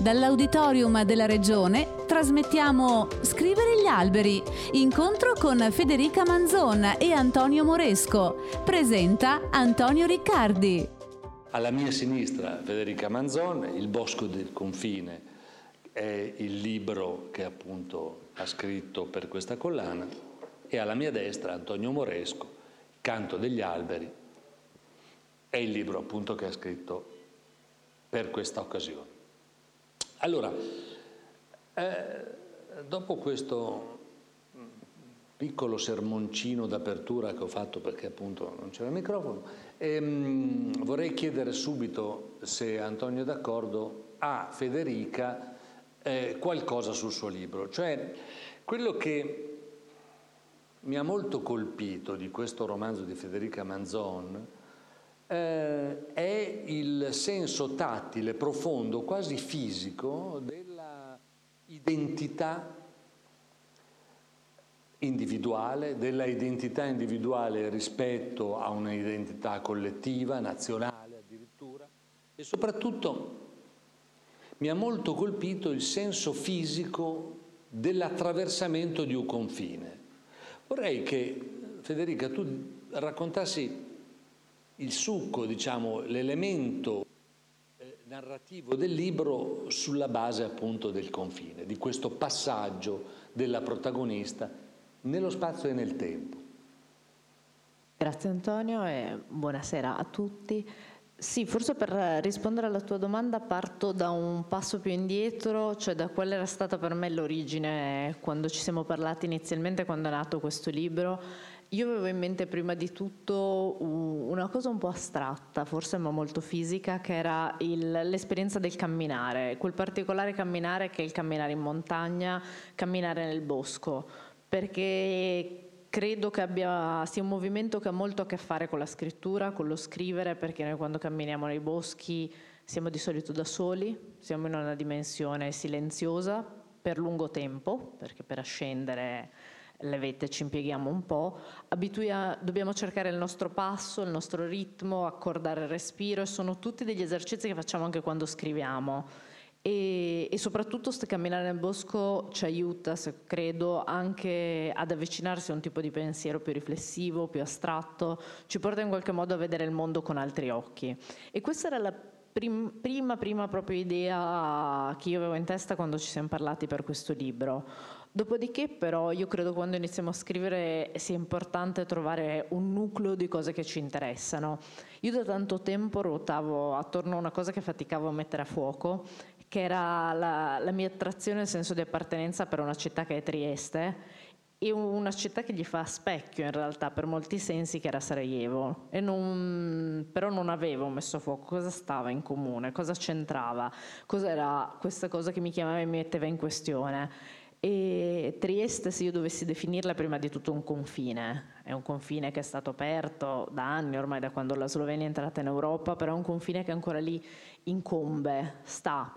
Dall'auditorium della Regione trasmettiamo Scrivere gli alberi, incontro con Federica Manzon e Antonio Moresco. Presenta Antonio Riccardi. Alla mia sinistra Federica Manzon, Il bosco del confine è il libro che appunto ha scritto per questa collana e alla mia destra Antonio Moresco, Canto degli alberi, è il libro appunto che ha scritto per questa occasione. Allora, eh, dopo questo piccolo sermoncino d'apertura che ho fatto perché appunto non c'era il microfono, ehm, vorrei chiedere subito se Antonio è d'accordo a Federica eh, qualcosa sul suo libro, cioè quello che mi ha molto colpito di questo romanzo di Federica Manzon eh, è il senso tattile, profondo, quasi fisico della identità individuale, della identità individuale rispetto a una identità collettiva, nazionale addirittura, e soprattutto mi ha molto colpito il senso fisico dell'attraversamento di un confine. Vorrei che Federica tu raccontassi il succo, diciamo, l'elemento eh, narrativo del libro sulla base appunto del confine, di questo passaggio della protagonista nello spazio e nel tempo. Grazie Antonio e buonasera a tutti. Sì, forse per rispondere alla tua domanda parto da un passo più indietro, cioè da qual era stata per me l'origine quando ci siamo parlati inizialmente, quando è nato questo libro io avevo in mente prima di tutto una cosa un po' astratta, forse ma molto fisica, che era il, l'esperienza del camminare, quel particolare camminare che è il camminare in montagna, camminare nel bosco, perché credo che abbia, sia un movimento che ha molto a che fare con la scrittura, con lo scrivere, perché noi quando camminiamo nei boschi siamo di solito da soli, siamo in una dimensione silenziosa per lungo tempo, perché per ascendere le vette ci impieghiamo un po', abituia, dobbiamo cercare il nostro passo, il nostro ritmo, accordare il respiro e sono tutti degli esercizi che facciamo anche quando scriviamo. E, e soprattutto camminare nel bosco ci aiuta, credo, anche ad avvicinarsi a un tipo di pensiero più riflessivo, più astratto, ci porta in qualche modo a vedere il mondo con altri occhi. E questa era la prim, prima, prima proprio idea che io avevo in testa quando ci siamo parlati per questo libro. Dopodiché però io credo quando iniziamo a scrivere sia importante trovare un nucleo di cose che ci interessano. Io da tanto tempo ruotavo attorno a una cosa che faticavo a mettere a fuoco, che era la, la mia attrazione, il senso di appartenenza per una città che è Trieste e una città che gli fa specchio in realtà per molti sensi che era Sarajevo. Non, però non avevo messo a fuoco cosa stava in comune, cosa c'entrava, cos'era questa cosa che mi chiamava e mi metteva in questione. E Trieste, se io dovessi definirla, prima di tutto un confine, è un confine che è stato aperto da anni, ormai da quando la Slovenia è entrata in Europa, però è un confine che ancora lì incombe, sta.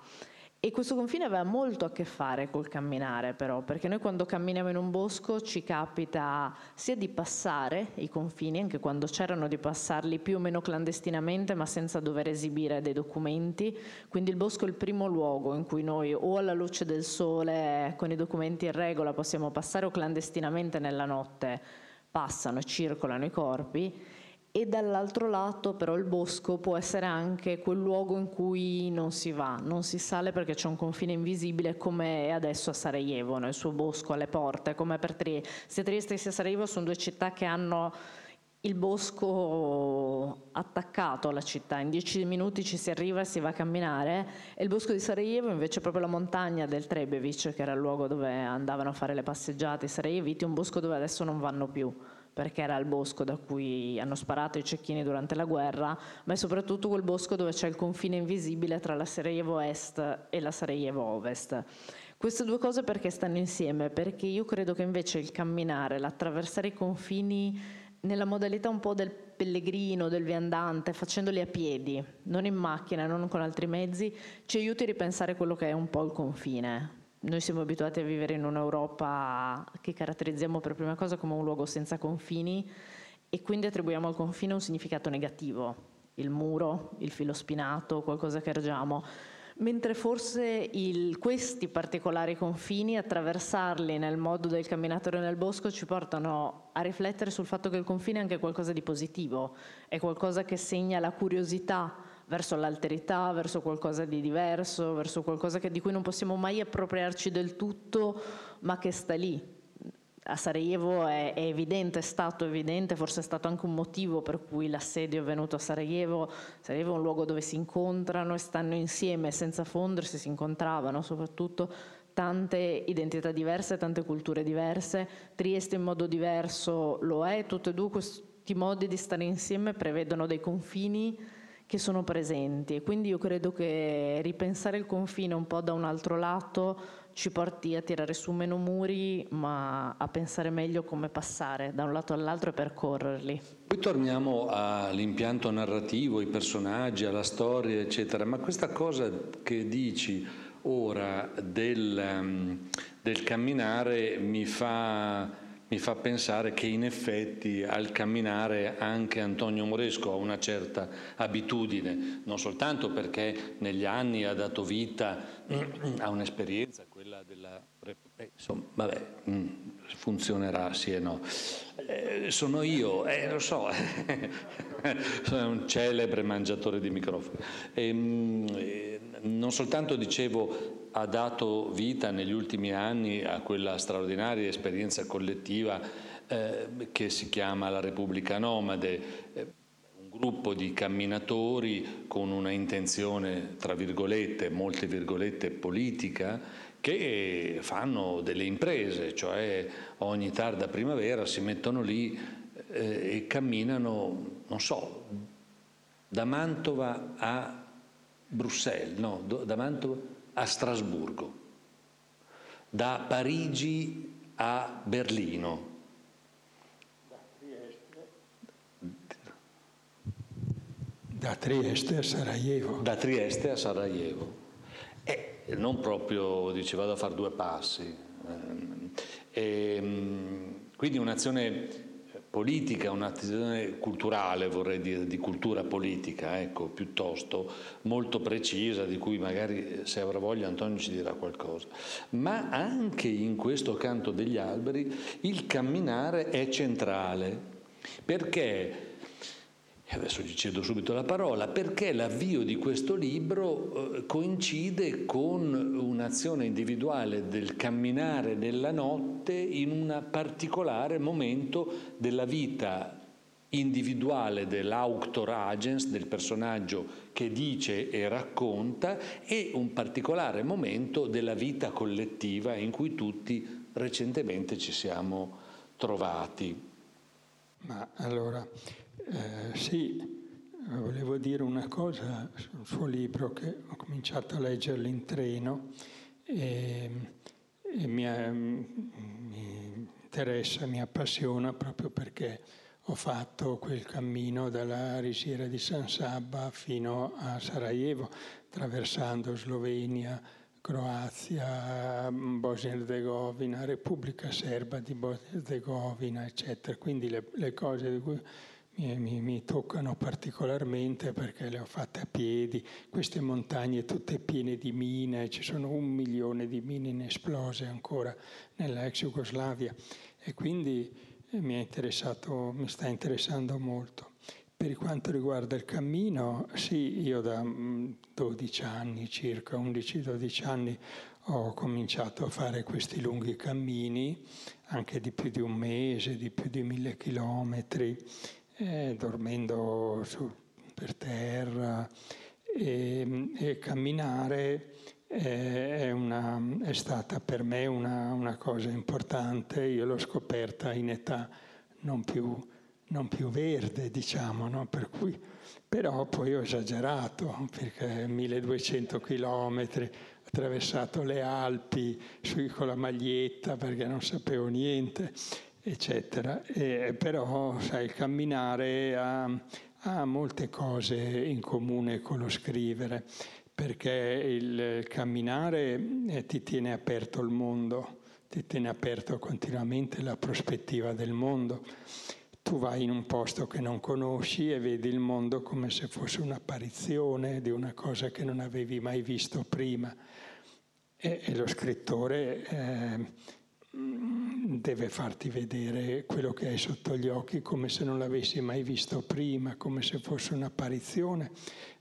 E questo confine aveva molto a che fare col camminare però, perché noi quando camminiamo in un bosco ci capita sia di passare i confini, anche quando c'erano di passarli più o meno clandestinamente, ma senza dover esibire dei documenti. Quindi il bosco è il primo luogo in cui noi o alla luce del sole con i documenti in regola possiamo passare o clandestinamente nella notte passano e circolano i corpi e dall'altro lato però il bosco può essere anche quel luogo in cui non si va, non si sale perché c'è un confine invisibile come è adesso a Sarajevo, no? il suo bosco alle porte, come per Trieste. Sia Trieste sia Sarajevo sono due città che hanno il bosco attaccato alla città, in dieci minuti ci si arriva e si va a camminare e il bosco di Sarajevo invece è proprio la montagna del Trebevic che era il luogo dove andavano a fare le passeggiate i sarajeviti, un bosco dove adesso non vanno più perché era il bosco da cui hanno sparato i cecchini durante la guerra, ma è soprattutto quel bosco dove c'è il confine invisibile tra la Sarajevo Est e la Sarajevo Ovest. Queste due cose perché stanno insieme? Perché io credo che invece il camminare, l'attraversare i confini nella modalità un po' del pellegrino, del viandante, facendoli a piedi, non in macchina, non con altri mezzi, ci aiuti a ripensare quello che è un po' il confine. Noi siamo abituati a vivere in un'Europa che caratterizziamo per prima cosa come un luogo senza confini e quindi attribuiamo al confine un significato negativo, il muro, il filo spinato, qualcosa che ergiamo. Mentre forse il, questi particolari confini, attraversarli nel modo del camminatore nel bosco, ci portano a riflettere sul fatto che il confine è anche qualcosa di positivo, è qualcosa che segna la curiosità verso l'alterità, verso qualcosa di diverso, verso qualcosa che, di cui non possiamo mai appropriarci del tutto, ma che sta lì, a Sarajevo è, è, evidente, è stato evidente, forse è stato anche un motivo per cui l'assedio è venuto a Sarajevo. Sarajevo è un luogo dove si incontrano e stanno insieme senza fondersi, si incontravano soprattutto tante identità diverse, tante culture diverse. Trieste in modo diverso lo è, tutti e due questi modi di stare insieme prevedono dei confini che sono presenti e quindi io credo che ripensare il confine un po' da un altro lato ci porti a tirare su meno muri, ma a pensare meglio come passare da un lato all'altro e percorrerli. Poi torniamo all'impianto narrativo, ai personaggi, alla storia, eccetera, ma questa cosa che dici ora del, um, del camminare mi fa mi fa pensare che in effetti al camminare anche Antonio Moresco ha una certa abitudine, non soltanto perché negli anni ha dato vita a un'esperienza, quella della... Eh, insomma, vabbè, mm, funzionerà sì e no. Eh, sono io, eh, lo so, sono un celebre mangiatore di microfono. E, mm, eh, non soltanto dicevo ha dato vita negli ultimi anni a quella straordinaria esperienza collettiva eh, che si chiama la Repubblica Nomade, eh, un gruppo di camminatori con una intenzione, tra virgolette, molte virgolette, politica, che fanno delle imprese, cioè ogni tarda primavera si mettono lì eh, camminano, non so, da Mantova a Bruxelles, no, da Mantova a Strasburgo, da Parigi a Berlino. Da Trieste a Sarajevo. Da Trieste a Sarajevo. E non proprio, dice, vado a fare due passi. E, ehm, quindi un'azione politica, un'azione culturale, vorrei dire, di cultura politica, ecco, piuttosto molto precisa, di cui magari se avrà voglia Antonio ci dirà qualcosa. Ma anche in questo canto degli alberi il camminare è centrale, perché e adesso gli cedo subito la parola, perché l'avvio di questo libro eh, coincide con un'azione individuale del camminare nella notte in un particolare momento della vita individuale dell'auctor agens, del personaggio che dice e racconta, e un particolare momento della vita collettiva in cui tutti recentemente ci siamo trovati. Ma allora, eh, sì, volevo dire una cosa sul suo libro che ho cominciato a leggerlo in treno e, e mi, mi, interessa, mi appassiona proprio perché ho fatto quel cammino dalla risiera di San Sabba fino a Sarajevo, attraversando Slovenia, Croazia, Bosnia-Herzegovina, Repubblica Serba di Bosnia-Herzegovina, eccetera. Quindi le, le cose di cui mi, mi, toccano particolarmente perché le ho fatte a piedi, queste montagne tutte piene di mine, ci sono un milione di mine inesplose ancora nella ex Jugoslavia e quindi eh, mi, mi sta interessando molto. Per quanto riguarda il cammino, sì, io da 12 mm, anni, circa 11-12 anni, ho cominciato a fare questi lunghi cammini, anche di più di un mese, di più di mille chilometri, eh, dormendo su, per terra e, e camminare eh, è, una, è, stata per me una, una, cosa importante, io l'ho scoperta in età non più, non più verde, diciamo, no? per cui, però poi ho esagerato perché 1200 chilometri, attraversato le Alpi con la maglietta perché non sapevo niente eccetera. E, però, sai, il camminare ha, ha, molte cose in comune con lo scrivere, perché il camminare eh, ti tiene aperto il mondo, ti tiene aperto continuamente la prospettiva del mondo, tu vai in un posto che non conosci e vedi il mondo come se fosse un'apparizione di una cosa che non avevi mai visto prima. E, e lo scrittore eh, deve farti vedere quello che hai sotto gli occhi come se non l'avessi mai visto prima, come se fosse un'apparizione,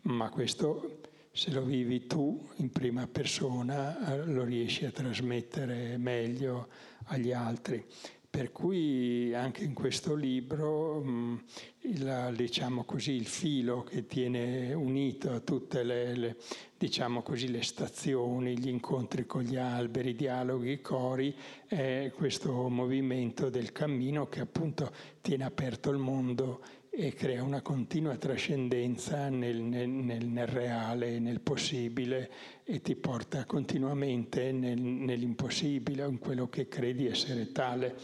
ma questo se lo vivi tu in prima persona eh, lo riesci a trasmettere meglio agli altri. Per cui anche in questo libro mm, il, diciamo così, il filo che tiene unito tutte le, le, diciamo così, le stazioni, gli incontri con gli alberi, i dialoghi, i cori, è questo movimento del cammino che appunto tiene aperto il mondo e crea una continua trascendenza nel, nel, nel, nel reale, nel possibile e ti porta continuamente nell'impossibile, in quello che credi essere tale.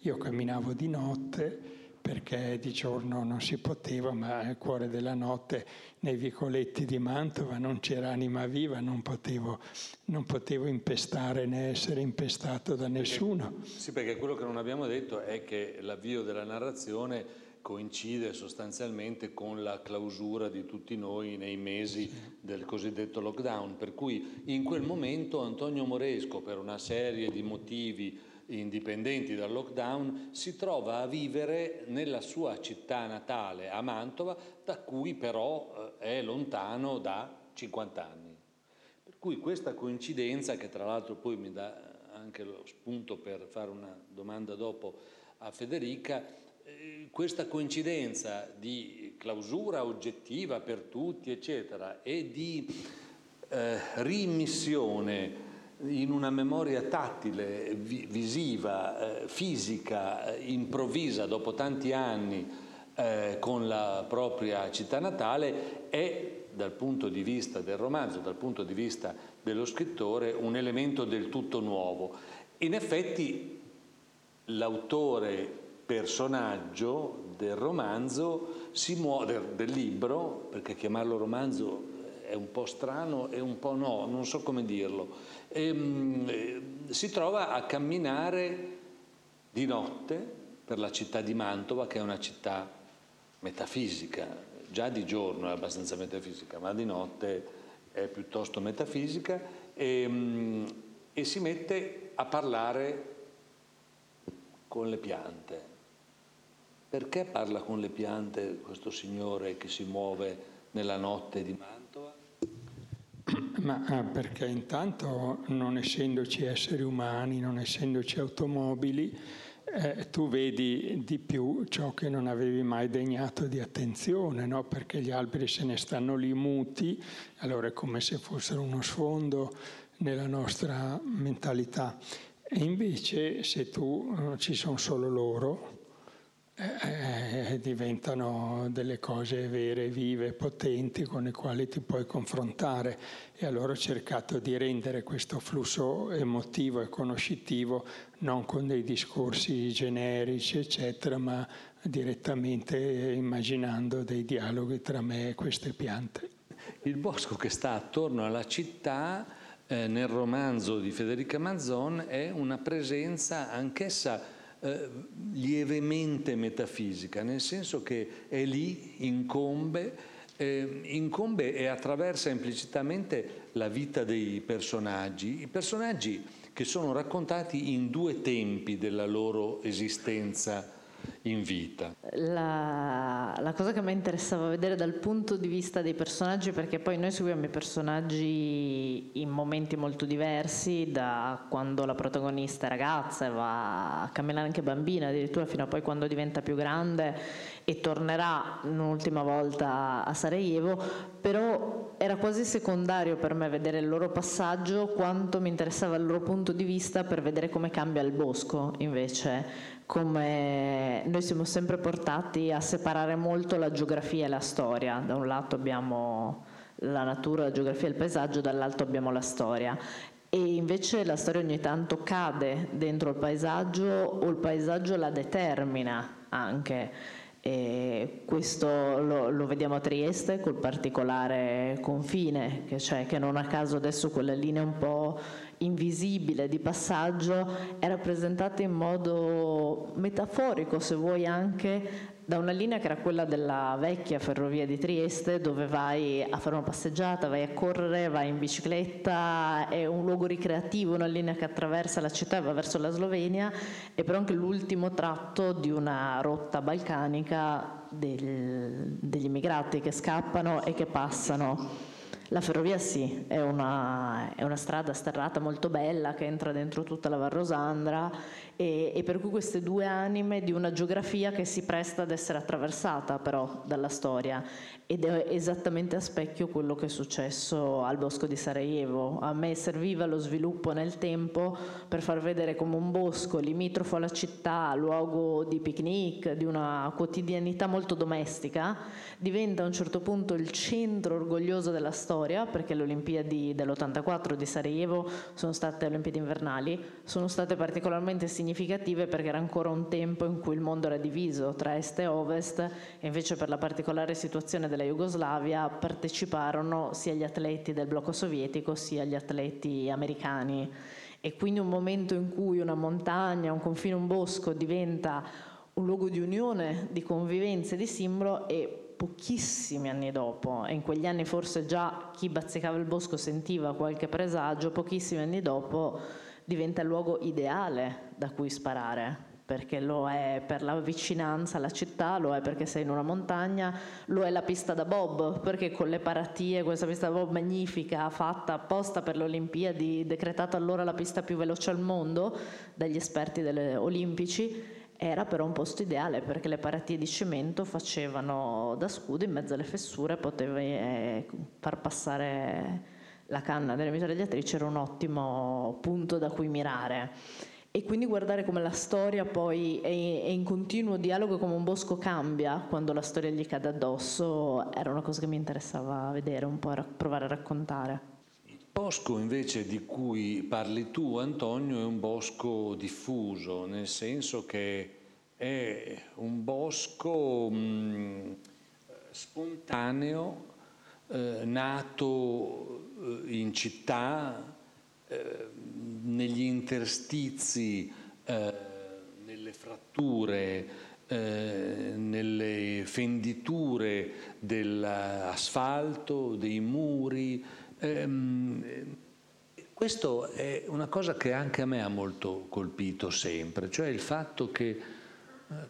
Io camminavo di notte perché di giorno non si poteva, ma nel cuore della notte nei vicoletti di Mantova non c'era anima viva, non potevo, non potevo impestare né essere impestato da nessuno. Sì, perché quello che non abbiamo detto è che l'avvio della narrazione coincide sostanzialmente con la clausura di tutti noi nei mesi del cosiddetto lockdown, per cui in quel momento Antonio Moresco, per una serie di motivi indipendenti dal lockdown, si trova a vivere nella sua città natale, a Mantova, da cui però eh, è lontano da 50 anni. Per cui questa coincidenza, che tra l'altro poi mi dà anche lo spunto per fare una domanda dopo a Federica, questa coincidenza di clausura oggettiva per tutti, eccetera, e di eh, rimmissione in una memoria tattile, vi, visiva, eh, fisica, eh, improvvisa dopo tanti anni eh, con la propria città natale è dal punto di vista del romanzo, dal punto di vista dello scrittore, un elemento del tutto nuovo. In effetti l'autore personaggio del romanzo, si muove, del libro, perché chiamarlo romanzo è un po' strano e un po' no, non so come dirlo, e, ehm, si trova a camminare di notte per la città di Mantova, che è una città metafisica, già di giorno è abbastanza metafisica, ma di notte è piuttosto metafisica, e, ehm, e si mette a parlare con le piante perché parla con le piante questo signore che si muove nella notte di Mantova? Ma ah, perché intanto non essendoci esseri umani, non essendoci automobili, eh, tu vedi di più ciò che non avevi mai degnato di attenzione, no? perché gli alberi se ne stanno lì muti, allora è come se fossero uno sfondo nella nostra mentalità. E invece se tu eh, ci sono solo loro, eh, eh, diventano delle cose vere, vive, potenti con le quali ti puoi confrontare e allora ho cercato di rendere questo flusso emotivo e conoscitivo non con dei discorsi generici eccetera ma direttamente immaginando dei dialoghi tra me e queste piante. Il bosco che sta attorno alla città eh, nel romanzo di Federica Manzon è una presenza anch'essa eh, lievemente metafisica, nel senso che è lì, incombe, eh, incombe e attraversa implicitamente la vita dei personaggi, i personaggi che sono raccontati in due tempi della loro esistenza in vita. La, la, cosa che mi interessava vedere dal punto di vista dei personaggi, perché poi noi seguiamo i personaggi in momenti molto diversi, da quando la protagonista è ragazza e va a camminare anche bambina, addirittura fino a poi quando diventa più grande e tornerà un'ultima volta a Sarajevo, però era quasi secondario per me vedere il loro passaggio quanto mi interessava il loro punto di vista per vedere come cambia il bosco invece come noi siamo sempre portati a separare molto la geografia e la storia. Da un lato abbiamo la natura, la geografia e il paesaggio, dall'altro abbiamo la storia. E invece la storia ogni tanto cade dentro il paesaggio o il paesaggio la determina anche. E questo lo, lo, vediamo a Trieste col particolare confine che c'è, che non a caso adesso quelle linee un po' invisibile di passaggio è rappresentata in modo metaforico, se vuoi anche, da una linea che era quella della vecchia ferrovia di Trieste, dove vai a fare una passeggiata, vai a correre, vai in bicicletta, è un luogo ricreativo, una linea che attraversa la città e va verso la Slovenia, è però anche l'ultimo tratto di una rotta balcanica del, degli immigrati che scappano e che passano la ferrovia sì, è una, è una, strada sterrata molto bella che entra dentro tutta la Val Rosandra e, e, per cui queste due anime di una geografia che si presta ad essere attraversata però dalla storia ed è esattamente a specchio quello che è successo al bosco di Sarajevo. A me serviva lo sviluppo nel tempo per far vedere come un bosco limitrofo alla città, luogo di picnic, di una quotidianità molto domestica, diventa a un certo punto il centro orgoglioso della storia, perché le Olimpiadi dell'84 di Sarajevo sono state Olimpiadi invernali, sono state particolarmente significative perché era ancora un tempo in cui il mondo era diviso tra est e ovest e invece per la particolare situazione della Jugoslavia parteciparono sia gli atleti del blocco sovietico sia gli atleti americani. E quindi un momento in cui una montagna, un confine, un bosco diventa un luogo di unione, di convivenza e di simbolo e pochissimi anni dopo, e in quegli anni forse già chi bazzicava il bosco sentiva qualche presagio, pochissimi anni dopo diventa il luogo ideale da cui sparare perché lo è per la vicinanza alla città, lo è perché sei in una montagna, lo è la pista da bob, perché con le paratie, questa pista da bob magnifica, fatta apposta per le Olimpiadi, decretata allora la pista più veloce al mondo dagli esperti delle olimpici, era però un posto ideale perché le paratie di cemento facevano da scudo in mezzo alle fessure, potevi eh, far passare la canna delle mitragliatrici, era un ottimo punto da cui mirare e quindi guardare come la storia poi è, in continuo dialogo, come un bosco cambia quando la storia gli cade addosso, era una cosa che mi interessava vedere, un po' provare a raccontare. Il bosco invece di cui parli tu, Antonio, è un bosco diffuso, nel senso che è un bosco mh, mm, spontaneo, eh, nato eh, in città, eh, negli interstizi, eh, nelle fratture, eh, nelle fenditure dell'asfalto, dei muri. Ehm, questo è una cosa che anche a me ha molto colpito sempre, cioè il fatto che eh,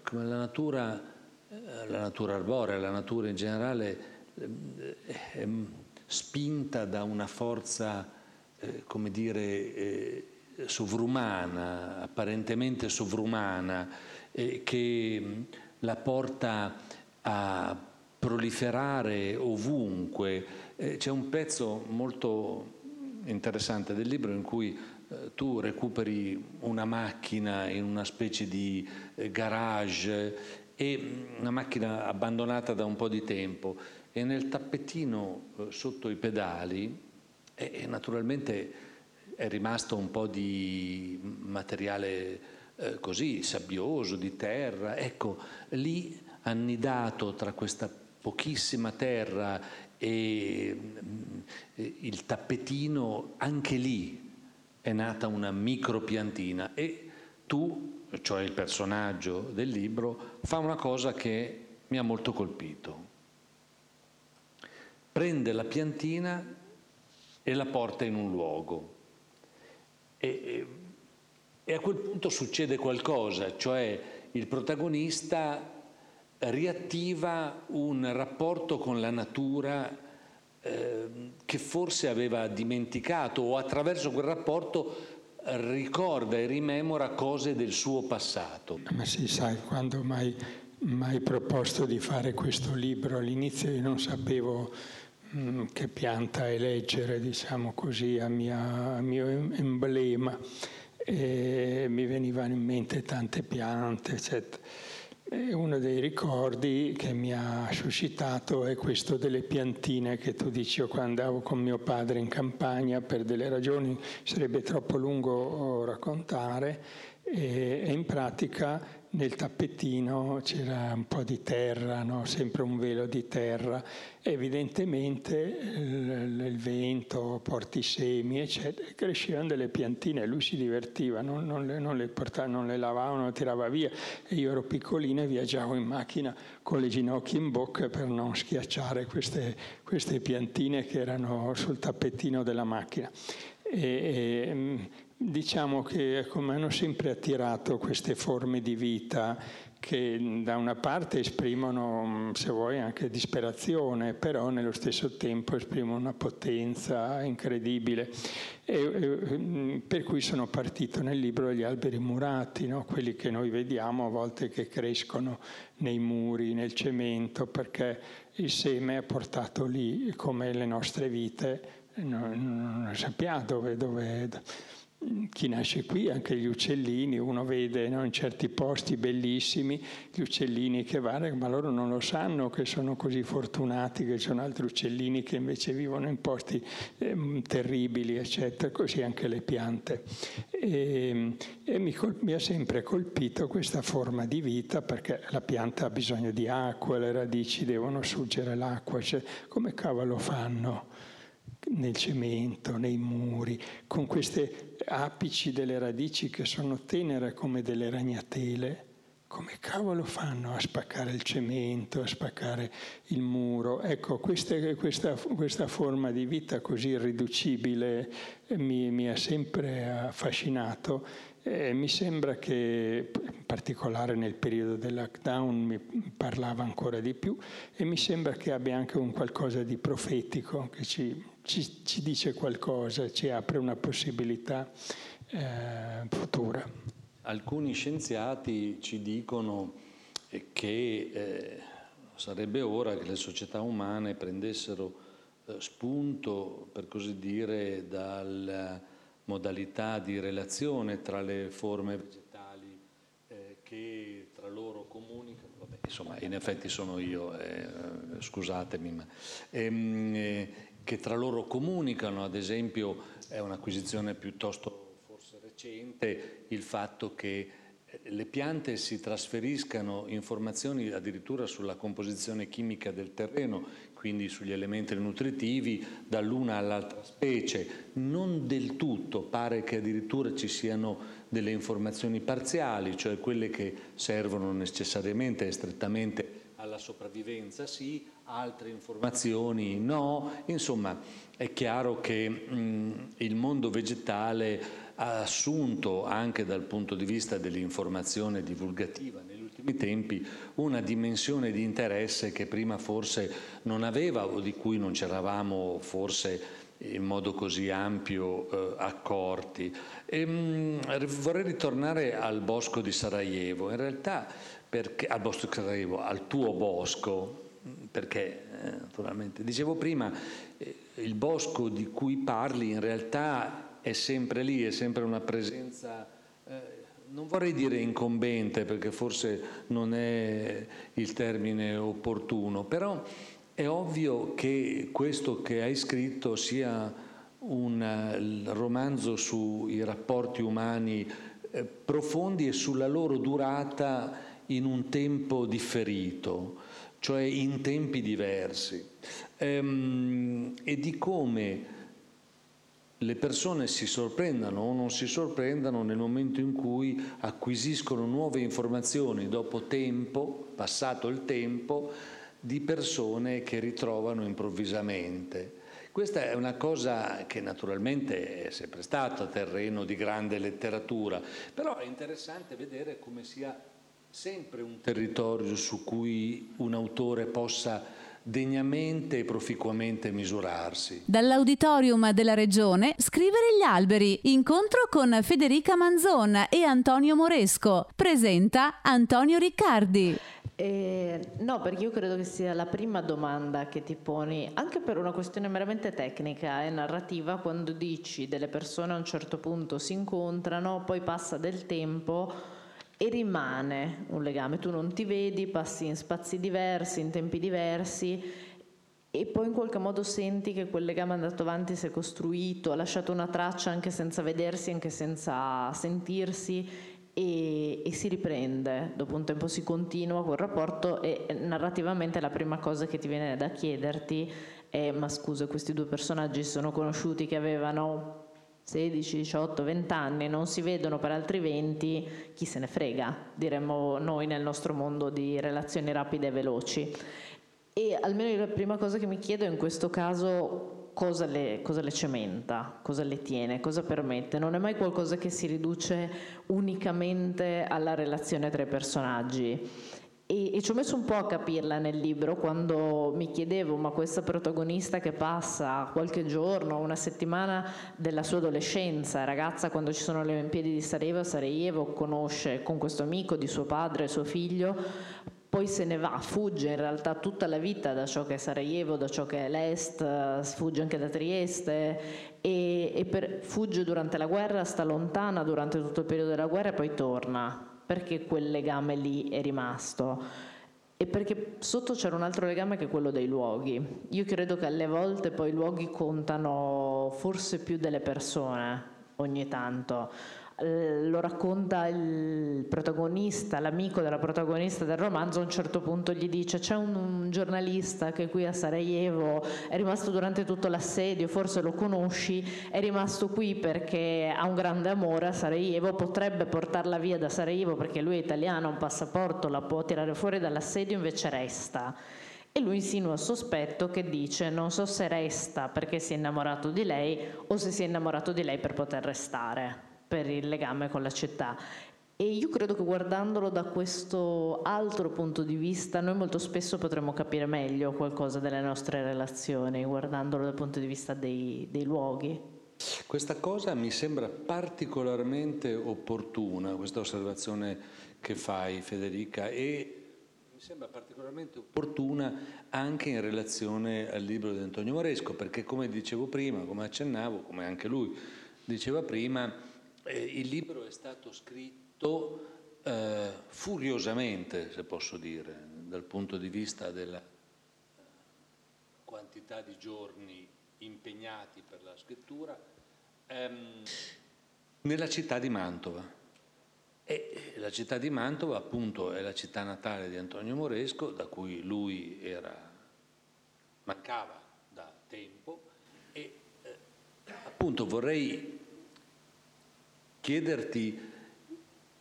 come la natura, la natura arborea, la natura in generale, spinta da una forza eh, come dire, eh, sovrumana, apparentemente sovrumana, eh, che mm, la porta a proliferare ovunque. C'è un pezzo molto interessante del libro in cui tu recuperi una macchina in una specie di garage e mm, una macchina abbandonata da un po' di tempo e nel tappetino sotto i pedali e naturalmente è rimasto un po' di materiale eh, così sabbioso, di terra. Ecco, lì annidato tra questa pochissima terra e mm, il tappetino, anche lì è nata una micropiantina e tu, cioè il personaggio del libro, fa una cosa che mi ha molto colpito. Prende la piantina e la porta in un luogo. E, e a quel punto succede qualcosa, cioè il protagonista riattiva un rapporto con la natura eh, che forse aveva dimenticato o attraverso quel rapporto ricorda e rimemora cose del suo passato. Ma sì, sai, quando mai, mai proposto di fare questo libro all'inizio io non sapevo che pianta eleggere, diciamo così, a, mia, a mio emblema. E mi venivano in mente tante piante, eccetera. E uno dei ricordi che mi ha suscitato è questo delle piantine che tu dici io quando andavo con mio padre in campagna per delle ragioni sarebbe troppo lungo raccontare e, e in pratica nel tappetino c'era un po' di terra, no? sempre un velo di terra. Evidentemente il, il vento porta i semi, eccetera, crescevano delle piantine, lui si divertiva, non, non, le, non, le, portava, non le lavava, non le tirava via. E io ero piccolino e viaggiavo in macchina con le ginocchia in bocca per non schiacciare queste, queste piantine che erano sul tappetino della macchina. E, e, Diciamo che ecco, mi hanno sempre attirato queste forme di vita che da una parte esprimono, se vuoi, anche disperazione, però nello stesso tempo esprimono una potenza incredibile. E, e, per cui sono partito nel libro gli alberi murati, no? quelli che noi vediamo a volte che crescono nei muri, nel cemento, perché il seme è portato lì come le nostre vite, non, non sappiamo dove, dove chi nasce qui, anche gli uccellini, uno vede no, in certi posti bellissimi gli uccellini che vanno, ma loro non lo sanno che sono così fortunati, che ci sono altri uccellini che invece vivono in posti eh, terribili, eccetera, così anche le piante. E, e mi, col- mi ha sempre colpito questa forma di vita perché la pianta ha bisogno di acqua, le radici devono suggere l'acqua, cioè, come cavolo fanno? Nel cemento, nei muri, con queste apici delle radici che sono tenere come delle ragnatele. Come cavolo fanno a spaccare il cemento, a spaccare il muro? Ecco, questa, questa, questa forma di vita così irriducibile mi, mi ha sempre affascinato e mi sembra che, in particolare nel periodo del lockdown, mi parlava ancora di più e mi sembra che abbia anche un qualcosa di profetico che ci ci, ci dice qualcosa, ci apre una possibilità eh, futura. Alcuni scienziati ci dicono che eh, sarebbe ora che le società umane prendessero eh, spunto, per così dire, dalla modalità di relazione tra le forme vegetali eh, che tra loro comunicano. Vabbè, insomma, in effetti sono io, eh, scusatemi, ma ehm, eh, che tra loro comunicano, ad esempio è un'acquisizione piuttosto recente, il fatto che eh, le piante si trasferiscano informazioni addirittura sulla composizione chimica del terreno, quindi sugli elementi nutritivi, dall'una all'altra specie. Non del tutto, pare che addirittura ci siano delle informazioni parziali, cioè quelle che servono necessariamente e strettamente alla sopravvivenza sì, altre informazioni no, insomma è chiaro che mh, il mondo vegetale ha assunto anche dal punto di vista dell'informazione divulgativa negli ultimi tempi una dimensione di interesse che prima forse non aveva o di cui non ci eravamo forse in modo così ampio eh, accorti. E, mh, vorrei ritornare al bosco di Sarajevo. In realtà perché, al bosco di Sarajevo, al tuo bosco, perché eh, naturalmente, dicevo prima, eh, il bosco di cui parli in realtà è sempre lì, è sempre una presenza, eh, non vorrei dire incombente perché forse non è il termine opportuno, però è ovvio che questo che hai scritto sia un romanzo sui rapporti umani eh, profondi e sulla loro durata in un tempo differito, cioè in tempi diversi, ehm, e di come le persone si sorprendano o non si sorprendano nel momento in cui acquisiscono nuove informazioni dopo tempo, passato il tempo, di persone che ritrovano improvvisamente. Questa è una cosa che naturalmente è sempre stata terreno di grande letteratura, però è interessante vedere come sia sempre un territorio su cui un autore possa degnamente e proficuamente misurarsi. Dall'auditorium della Regione Scrivere gli alberi, incontro con Federica Manzon e Antonio Moresco. Presenta Antonio Riccardi. Eh, no, perché io credo che sia la prima domanda che ti poni, anche per una questione meramente tecnica e narrativa, quando dici delle persone a un certo punto si incontrano, poi passa del tempo e rimane un legame. Tu non ti vedi, passi in spazi diversi, in tempi diversi e poi in qualche modo senti che quel legame è andato avanti, si è costruito, ha lasciato una traccia anche senza vedersi, anche senza sentirsi e, e, si riprende, dopo un tempo si continua quel rapporto e narrativamente la prima cosa che ti viene da chiederti è ma scusa questi due personaggi sono conosciuti che avevano 16, 18, 20 anni, non si vedono per altri 20, chi se ne frega, diremmo noi nel nostro mondo di relazioni rapide e veloci. E almeno la prima cosa che mi chiedo in questo caso cosa le, cosa le, cementa, cosa le tiene, cosa permette. Non è mai qualcosa che si riduce unicamente alla relazione tra i personaggi. E, e, ci ho messo un po' a capirla nel libro quando mi chiedevo, ma questa protagonista che passa qualche giorno, una settimana della sua adolescenza, ragazza quando ci sono le Olimpiadi di Sarajevo, Sarajevo conosce con questo amico di suo padre suo figlio, poi se ne va, fugge in realtà tutta la vita da ciò che è Sarajevo, da ciò che è l'Est, fugge anche da Trieste e, e per, fugge durante la guerra, sta lontana durante tutto il periodo della guerra e poi torna, perché quel legame lì è rimasto e perché sotto c'era un altro legame che è quello dei luoghi. Io credo che alle volte poi i luoghi contano forse più delle persone ogni tanto. Eh, lo racconta il protagonista, l'amico della protagonista del romanzo, a un certo punto gli dice c'è un, giornalista che qui a Sarajevo è rimasto durante tutto l'assedio, forse lo conosci, è rimasto qui perché ha un grande amore a Sarajevo, potrebbe portarla via da Sarajevo perché lui è italiano, ha un passaporto, la può tirare fuori dall'assedio, invece resta. E lui insinua il sospetto che dice non so se resta perché si è innamorato di lei o se si è innamorato di lei per poter restare per il legame con la città. E io credo che guardandolo da questo altro punto di vista, noi molto spesso potremmo capire meglio qualcosa delle nostre relazioni, guardandolo dal punto di vista dei, dei luoghi. Questa cosa mi sembra particolarmente opportuna, questa osservazione che fai Federica, e mi sembra particolarmente opportuna anche in relazione al libro di Antonio Moresco, perché come dicevo prima, come accennavo, come anche lui diceva prima, eh, il libro è stato scritto eh, furiosamente, se posso dire, dal punto di vista della quantità di giorni impegnati per la scrittura, ehm, nella città di Mantova. E la città di Mantova, appunto, è la città natale di Antonio Moresco, da cui lui era, mancava da tempo, e eh, appunto vorrei chiederti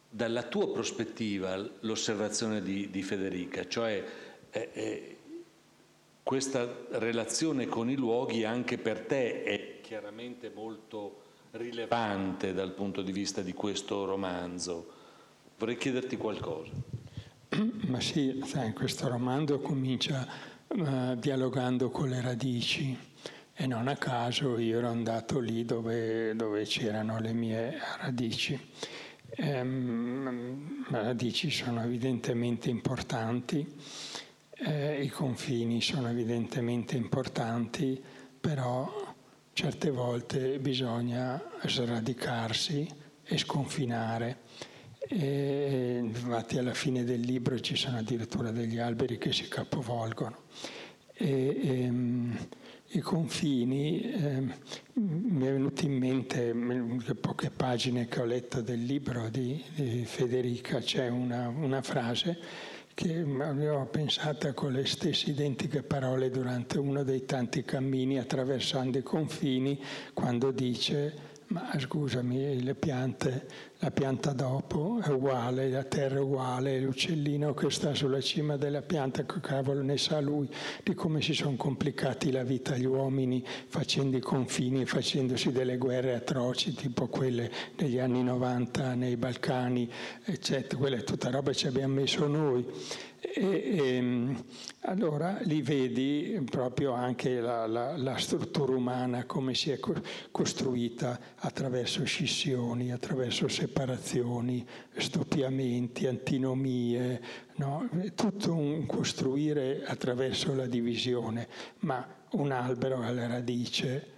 dalla tua prospettiva l'osservazione di, di Federica, cioè eh, eh, questa relazione con i luoghi anche per te è chiaramente molto rilevante dal punto di vista di questo romanzo. Vorrei chiederti qualcosa. Ma sì, sai, questo romanzo comincia uh, dialogando con le radici e non a caso io ero andato lì dove, dove c'erano le mie radici. Ehm, le radici sono evidentemente importanti, eh, i confini sono evidentemente importanti, però certe volte bisogna sradicarsi e sconfinare. E infatti alla fine del libro ci sono addirittura degli alberi che si capovolgono. E, e, ehm, i confini, eh, mi è venuto in mente, le poche pagine che ho letto del libro di, di Federica, c'è una, una frase che avevo pensata con le stesse identiche parole durante uno dei tanti cammini attraversando i confini, quando dice ma scusami, le piante, la pianta dopo è uguale, la terra è uguale, l'uccellino che sta sulla cima della pianta, che cavolo ne sa lui di come si sono complicati la vita gli uomini facendo i confini, facendosi delle guerre atroci, tipo quelle degli anni 90 nei Balcani, eccetera. Quella è tutta roba che ci abbiamo messo noi. E, e, ehm, allora lì vedi proprio anche la, la, la, struttura umana, come si è costruita attraverso scissioni, attraverso separazioni, stoppiamenti, antinomie, no? tutto un costruire attraverso la divisione, ma un albero alla radice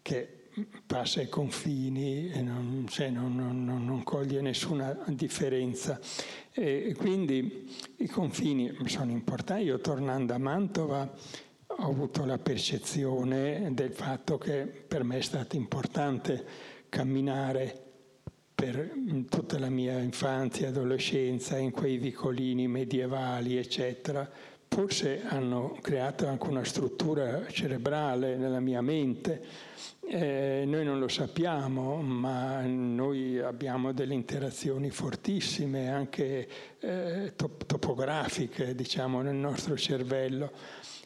che passa i confini e non, cioè non, non, non coglie nessuna differenza. E quindi i confini sono importanti. Io tornando a Mantova ho avuto la percezione del fatto che per me è stato importante camminare per tutta la mia infanzia adolescenza in quei vicolini medievali, eccetera, forse hanno creato anche una struttura cerebrale nella mia mente. Eh, noi non lo sappiamo, ma noi abbiamo delle interazioni fortissime, anche eh, top- topografiche, diciamo, nel nostro cervello.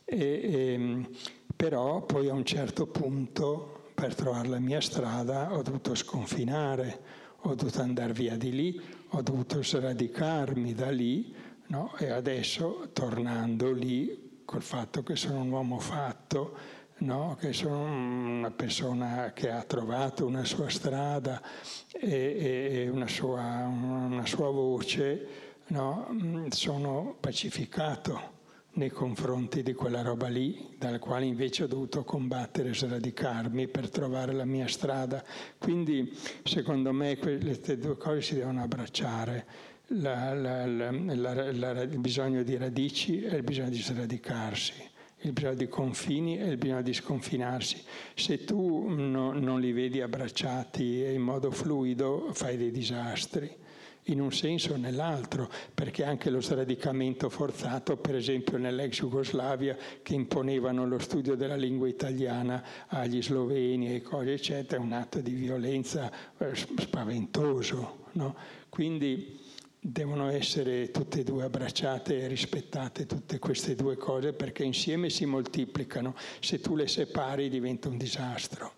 E, e, ehm, però poi a un certo punto, per trovare la mia strada, ho dovuto sconfinare, ho dovuto andare via di lì, ho dovuto sradicarmi da lì No? E adesso, tornando lì, col fatto che sono un uomo fatto, no? che sono una persona che ha trovato una sua strada e, e una, sua, una, sua, voce, no? sono pacificato nei confronti di quella roba lì, dalla quale invece ho dovuto combattere sradicarmi per trovare la mia strada. Quindi, secondo me, queste due cose si devono abbracciare la, la, la, il bisogno di radici e il bisogno di sradicarsi, il bisogno di confini e il bisogno di sconfinarsi. Se tu no, non li vedi abbracciati in modo fluido, fai dei disastri in un senso o nell'altro, perché anche lo sradicamento forzato, per esempio nell'ex Jugoslavia, che imponevano lo studio della lingua italiana agli sloveni e cose eccetera, è un atto di violenza eh, spaventoso. No? Quindi devono essere tutte e due abbracciate e rispettate tutte queste due cose perché insieme si moltiplicano, se tu le separi diventa un disastro.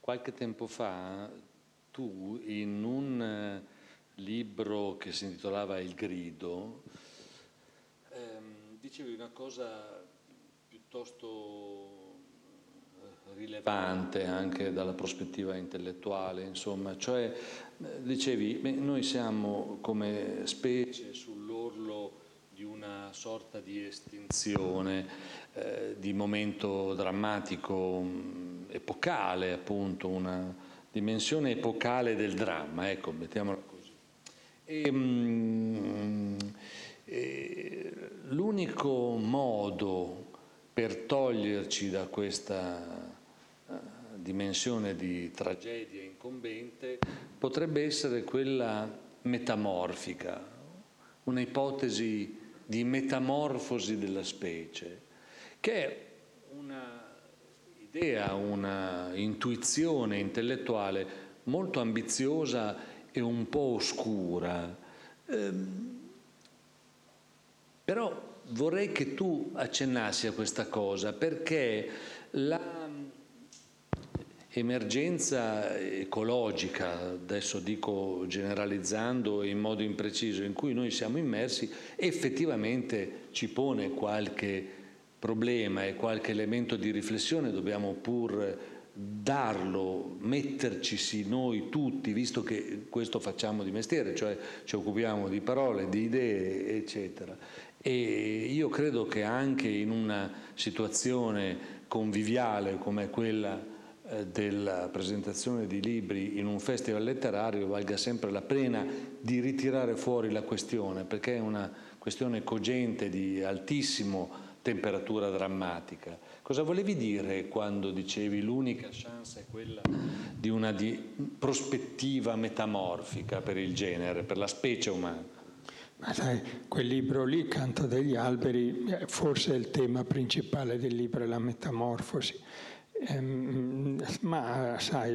Qualche tempo fa tu in un eh, libro che si intitolava Il grido. Ehm, dicevi una cosa piuttosto rilevante anche dalla prospettiva intellettuale, insomma, cioè dicevi, beh, noi siamo come specie sull'orlo di una sorta di estinzione, eh, di momento drammatico mh, epocale, appunto, una dimensione epocale del dramma, ecco, mettiamola l'unico modo per toglierci da questa dimensione di tragedia incombente potrebbe essere quella metamorfica, un'ipotesi di metamorfosi della specie, che è un'idea, una intuizione intellettuale molto ambiziosa e un po' oscura. Ehm, però vorrei che tu accennassi a questa cosa perché la emergenza ecologica, adesso dico generalizzando in modo impreciso, in cui noi siamo immersi, effettivamente ci pone qualche problema e qualche elemento di riflessione, dobbiamo pur darlo, mettercisi noi tutti, visto che questo facciamo di mestiere, cioè ci occupiamo di parole, di idee, eccetera. E io credo che anche in una situazione conviviale come quella eh, della presentazione di libri in un festival letterario valga sempre la pena di ritirare fuori la questione, perché è una questione cogente di altissima temperatura drammatica. Cosa volevi dire quando dicevi l'unica chance è quella di una di prospettiva metamorfica per il genere, per la specie umana? Ma sai, quel libro lì, Canto degli alberi, forse è il tema principale del libro, è la metamorfosi. Ehm, ma sai,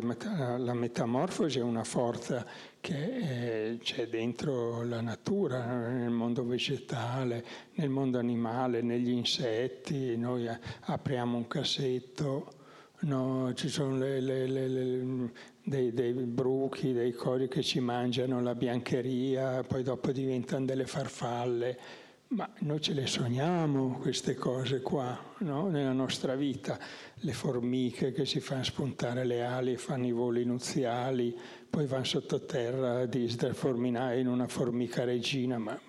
la metamorfosi è una forza che c'è dentro la natura, nel mondo vegetale, nel mondo animale, negli insetti. Noi apriamo un cassetto, no, ci sono le, le, le, dei, dei, bruchi, dei cori che ci mangiano la biancheria, poi dopo diventano delle farfalle ma noi ce le sogniamo queste cose qua, no? nella nostra vita, le formiche che si fanno spuntare le ali e fanno i voli nuziali, poi vanno sottoterra di sforminare in una formica regina, ma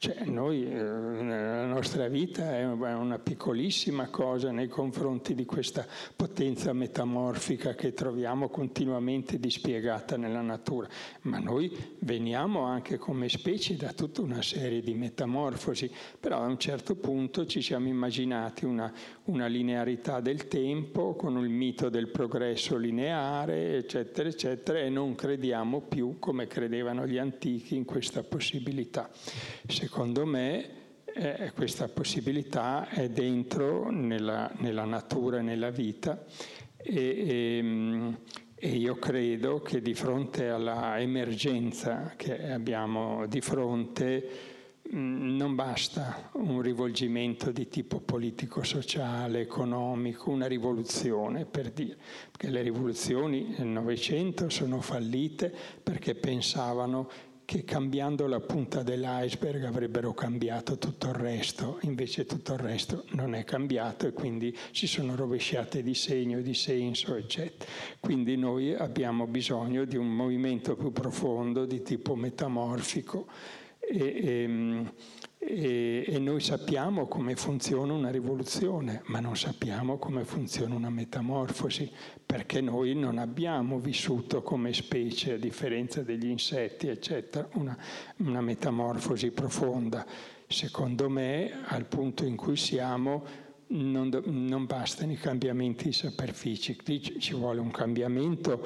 Cioè, noi, eh, la nostra vita è una piccolissima cosa nei confronti di questa potenza metamorfica che troviamo continuamente dispiegata nella natura, ma noi veniamo anche come specie da tutta una serie di metamorfosi, però a un certo punto ci siamo immaginati una, una linearità del tempo con il mito del progresso lineare, eccetera, eccetera, e non crediamo più, come credevano gli antichi, in questa possibilità. Secondo me eh, questa possibilità è dentro nella, nella natura e nella vita e, e, ehm, e io credo che di fronte alla emergenza che abbiamo di fronte mm, non basta un rivolgimento di tipo politico-sociale, economico, una rivoluzione per dire, perché le rivoluzioni nel Novecento sono fallite perché pensavano che cambiando la punta dell'iceberg avrebbero cambiato tutto il resto, invece tutto il resto non è cambiato e quindi ci sono rovesciate di segno, di senso, eccetera. Quindi noi abbiamo bisogno di un movimento più profondo di tipo metamorfico e, e, ehm, e, e, noi sappiamo come funziona una rivoluzione, ma non sappiamo come funziona una metamorfosi, perché noi non abbiamo vissuto come specie, a differenza degli insetti, eccetera, una, una metamorfosi profonda. Secondo me, al punto in cui siamo, non, non bastano i cambiamenti di superficie, ci vuole un cambiamento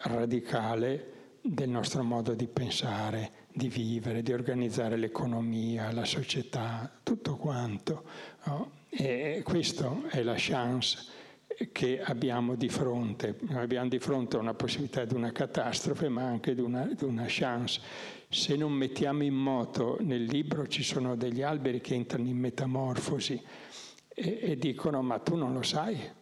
radicale del nostro modo di pensare, di vivere, di organizzare l'economia, la società, tutto quanto. No? E questa è la chance che abbiamo di fronte. Abbiamo di fronte una possibilità di una catastrofe, ma anche di una, di una chance. Se non mettiamo in moto, nel libro ci sono degli alberi che entrano in metamorfosi e, e dicono ma tu non lo sai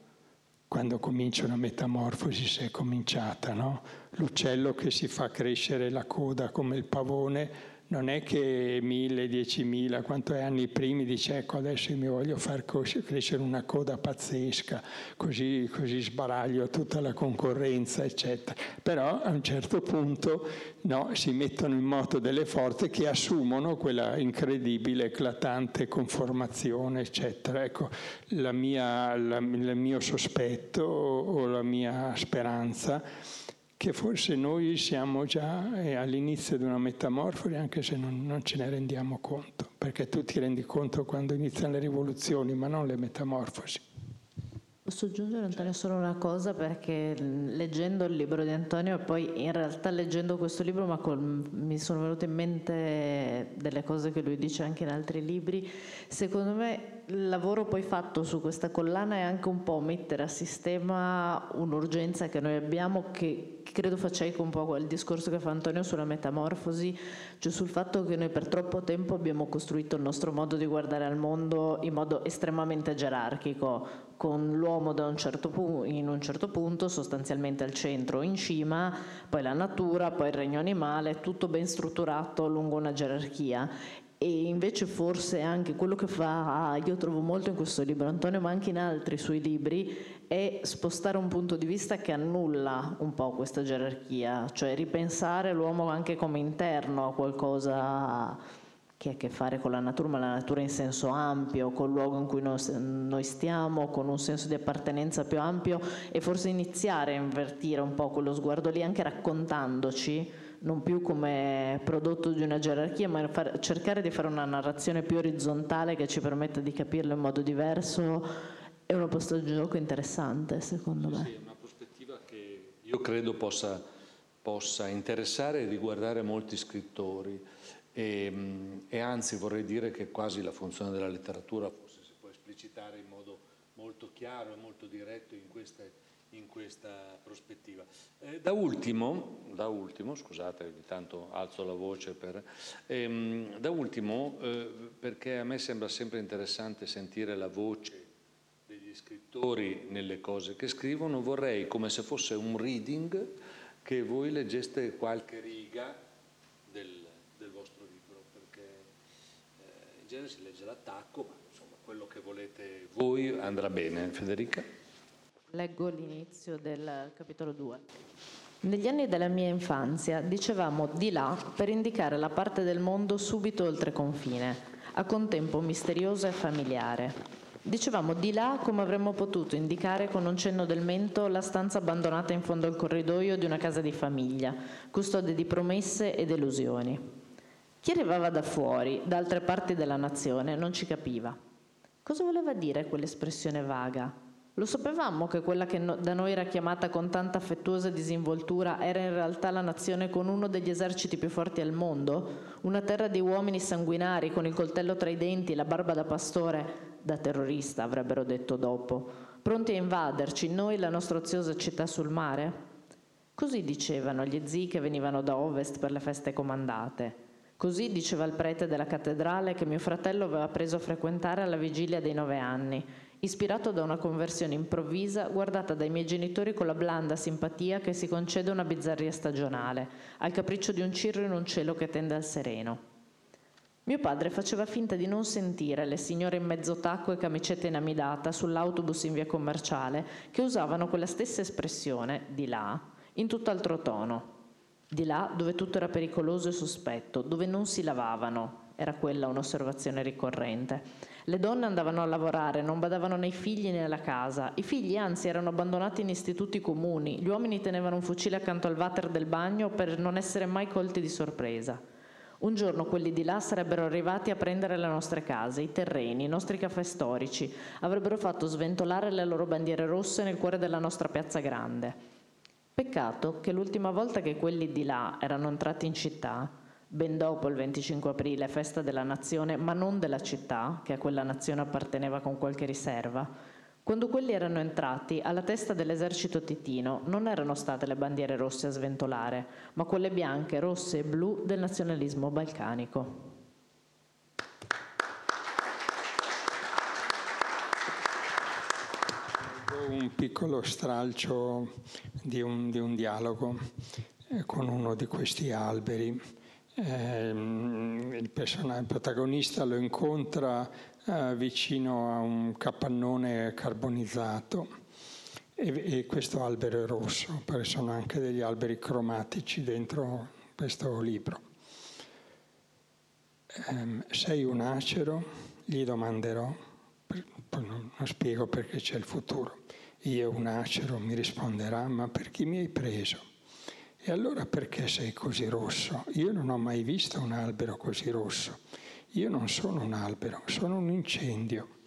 quando comincia una metamorfosi se è cominciata, no? L'uccello che si fa crescere la coda come il pavone non è che mille, diecimila, quanto è anni primi dice ecco adesso mi voglio far crescere una coda pazzesca, così, così sbaraglio tutta la concorrenza, eccetera. Però a un certo punto no, si mettono in moto delle forze che assumono quella incredibile, eclatante conformazione, eccetera. Ecco, la mia, la, il mio sospetto o la mia speranza che forse noi siamo già eh, all'inizio di una metamorfosi anche se non, non, ce ne rendiamo conto, perché tu ti rendi conto quando iniziano le rivoluzioni, ma non le metamorfosi. Posso aggiungere Antonio solo una cosa? Perché leggendo il libro di Antonio e poi in realtà leggendo questo libro ma col, mi sono venute in mente delle cose che lui dice anche in altri libri, secondo me il lavoro poi fatto su questa collana è anche un po' mettere a sistema un'urgenza che noi abbiamo che credo faccia eco un po' quel discorso che fa Antonio sulla metamorfosi, cioè sul fatto che noi per troppo tempo abbiamo costruito il nostro modo di guardare al mondo in modo estremamente gerarchico, con l'uomo un certo pu- in un certo punto sostanzialmente al centro, in cima, poi la natura, poi il regno animale, tutto ben strutturato lungo una gerarchia. E invece forse anche quello che fa, io trovo molto in questo libro Antonio, ma anche in altri suoi libri, è spostare un punto di vista che annulla un po' questa gerarchia, cioè ripensare l'uomo anche come interno a qualcosa che ha a che fare con la natura, ma la natura in senso ampio, col luogo in cui noi stiamo, con un senso di appartenenza più ampio e forse iniziare a invertire un po' quello sguardo lì anche raccontandoci non più come prodotto di una gerarchia, ma far, cercare di fare una narrazione più orizzontale che ci permetta di capirlo in modo diverso, è una posta di gioco interessante secondo me. Sì, è una prospettiva che io credo possa, possa interessare e riguardare molti scrittori. E, ehm, e, anzi vorrei dire che quasi la funzione della letteratura forse si può esplicitare in modo molto chiaro e molto diretto in, queste, in questa prospettiva. Eh, da, ultimo, da, ultimo, scusate, ogni tanto alzo la voce, per, ehm, da ultimo, eh, perché a me sembra sempre interessante sentire la voce degli scrittori nelle cose che scrivono, vorrei come se fosse un reading che voi leggeste qualche riga in genere si legge l'attacco, ma insomma quello che volete voi andrà bene. Federica? Leggo l'inizio del capitolo 2. Negli anni della mia infanzia dicevamo di là per indicare la parte del mondo subito oltre confine, a contempo misteriosa e familiare. Dicevamo di là come avremmo potuto indicare con un cenno del mento la stanza abbandonata in fondo al corridoio di una casa di famiglia, custode di promesse e delusioni. Chi arrivava da fuori, da altre parti della nazione, non ci capiva. Cosa voleva dire quell'espressione vaga? Lo sapevamo che quella che no, da noi era chiamata con tanta affettuosa disinvoltura era in realtà la nazione con uno degli eserciti più forti al mondo? Una terra di uomini sanguinari con il coltello tra i denti la barba da pastore, da terrorista avrebbero detto dopo, pronti a invaderci, noi la nostra oziosa città sul mare? Così dicevano gli zii che venivano da ovest per le feste comandate. Così diceva il prete della cattedrale che mio fratello aveva preso a frequentare alla vigilia dei nove anni ispirato da una conversione improvvisa guardata dai miei genitori con la blanda simpatia che si concede una bizzarria stagionale, al capriccio di un cirro in un cielo che tende al sereno. Mio padre faceva finta di non sentire le signore in mezzo tacco e camicetta inamidata sull'autobus in via commerciale che usavano quella stessa espressione, di là, in tutt'altro tono. Di là dove tutto era pericoloso e sospetto, dove non si lavavano, era quella un'osservazione ricorrente le donne andavano a lavorare, non badavano nei figli né alla casa. I figli anzi erano abbandonati in istituti comuni. Gli uomini tenevano un fucile accanto al water del bagno per non essere mai colti di sorpresa. Un giorno quelli di là sarebbero arrivati a prendere le nostre case, i terreni, i nostri caffè storici, avrebbero fatto sventolare le loro bandiere rosse nel cuore della nostra piazza grande. Peccato che l'ultima volta che quelli di là erano entrati in città, ben dopo il 25 aprile, festa della nazione, ma non della città, che a quella nazione apparteneva con qualche riserva, quando quelli erano entrati, alla testa dell'esercito titino non erano state le bandiere rosse a sventolare, ma quelle bianche, rosse e blu del nazionalismo balcanico. Un piccolo stralcio di un, di un dialogo eh, con uno di questi alberi eh, il, il, protagonista lo incontra eh, vicino a un capannone carbonizzato e, e, questo albero è rosso, perché sono anche degli alberi cromatici dentro questo libro. Eh, sei un acero? Gli domanderò, poi non, non spiego perché c'è il futuro. Io un acero mi risponderà, ma per chi mi hai preso? E allora perché sei così rosso? Io non ho mai visto un albero così rosso. Io non sono un albero, sono un incendio.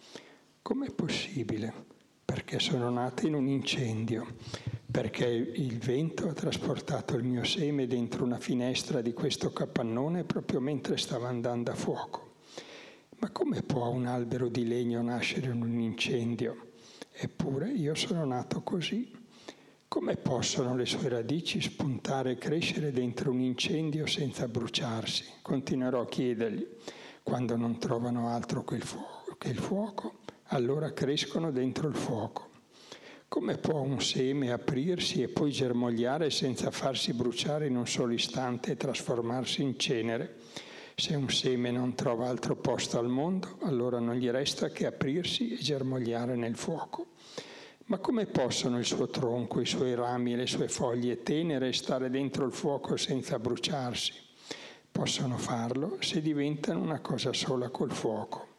Com'è possibile? Perché sono nato in un incendio, perché il vento ha trasportato il mio seme dentro una finestra di questo capannone proprio mentre stava andando a fuoco. Ma come può un albero di legno nascere in un incendio? Eppure io sono nato così. Come possono le sue radici spuntare e crescere dentro un incendio senza bruciarsi? Continuerò a chiedergli. Quando non trovano altro che il fuoco, che il fuoco allora crescono dentro il fuoco. Come può un seme aprirsi e poi germogliare senza farsi bruciare in un solo istante e trasformarsi in cenere? Se un seme non trova altro posto al mondo, allora non gli resta che aprirsi e germogliare nel fuoco. Ma come possono il suo tronco, i suoi rami e le sue foglie tenere stare dentro il fuoco senza bruciarsi? Possono farlo se diventano una cosa sola col fuoco.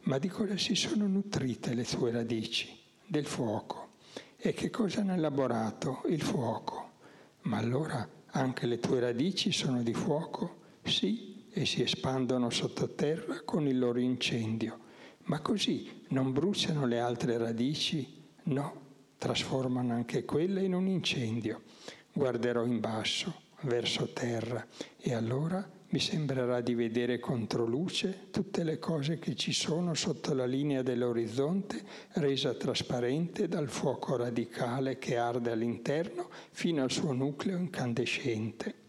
Ma di cosa si sono nutrite le sue radici? Del fuoco. E che cosa hanno elaborato? Il fuoco. Ma allora anche le tue radici sono di fuoco? Sì, e si espandono sottoterra con il loro incendio. Ma così non bruciano le altre radici? No, trasformano anche quelle in un incendio. Guarderò in basso, verso terra, e allora mi sembrerà di vedere contro luce tutte le cose che ci sono sotto la linea dell'orizzonte, resa trasparente dal fuoco radicale che arde all'interno fino al suo nucleo incandescente.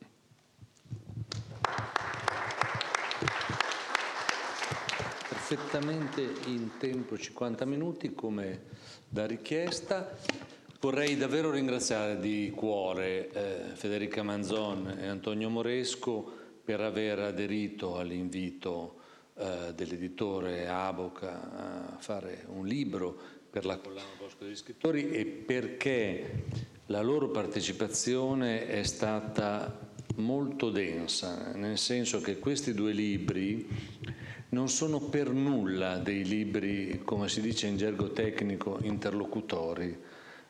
Perfettamente in tempo 50 minuti come da richiesta. Vorrei davvero ringraziare di cuore eh, Federica Manzon e Antonio Moresco per aver aderito all'invito eh, dell'editore Aboca a fare un libro per la collana Bosco degli Scrittori e perché la loro partecipazione è stata molto densa, nel senso che questi due libri non sono per nulla dei libri, come si dice in gergo tecnico, interlocutori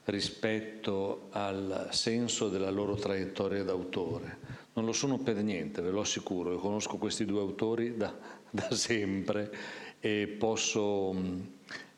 rispetto al senso della loro traiettoria d'autore. Non lo sono per niente, ve lo assicuro, io conosco questi due autori da, da sempre e posso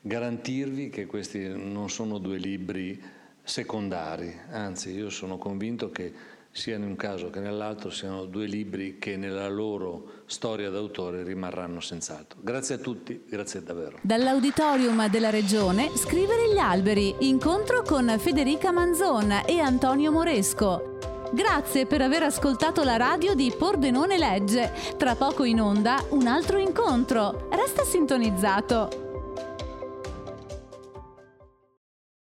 garantirvi che questi non sono due libri secondari, anzi io sono convinto che sia in un caso che nell'altro siano due libri che nella loro storia d'autore rimarranno senz'altro. Grazie a tutti, grazie davvero. Dall'auditorium della Regione Scrivere gli alberi, incontro con Federica Manzon e Antonio Moresco. Grazie per aver ascoltato la radio di Pordenone Legge. Tra poco in onda un altro incontro. Resta sintonizzato.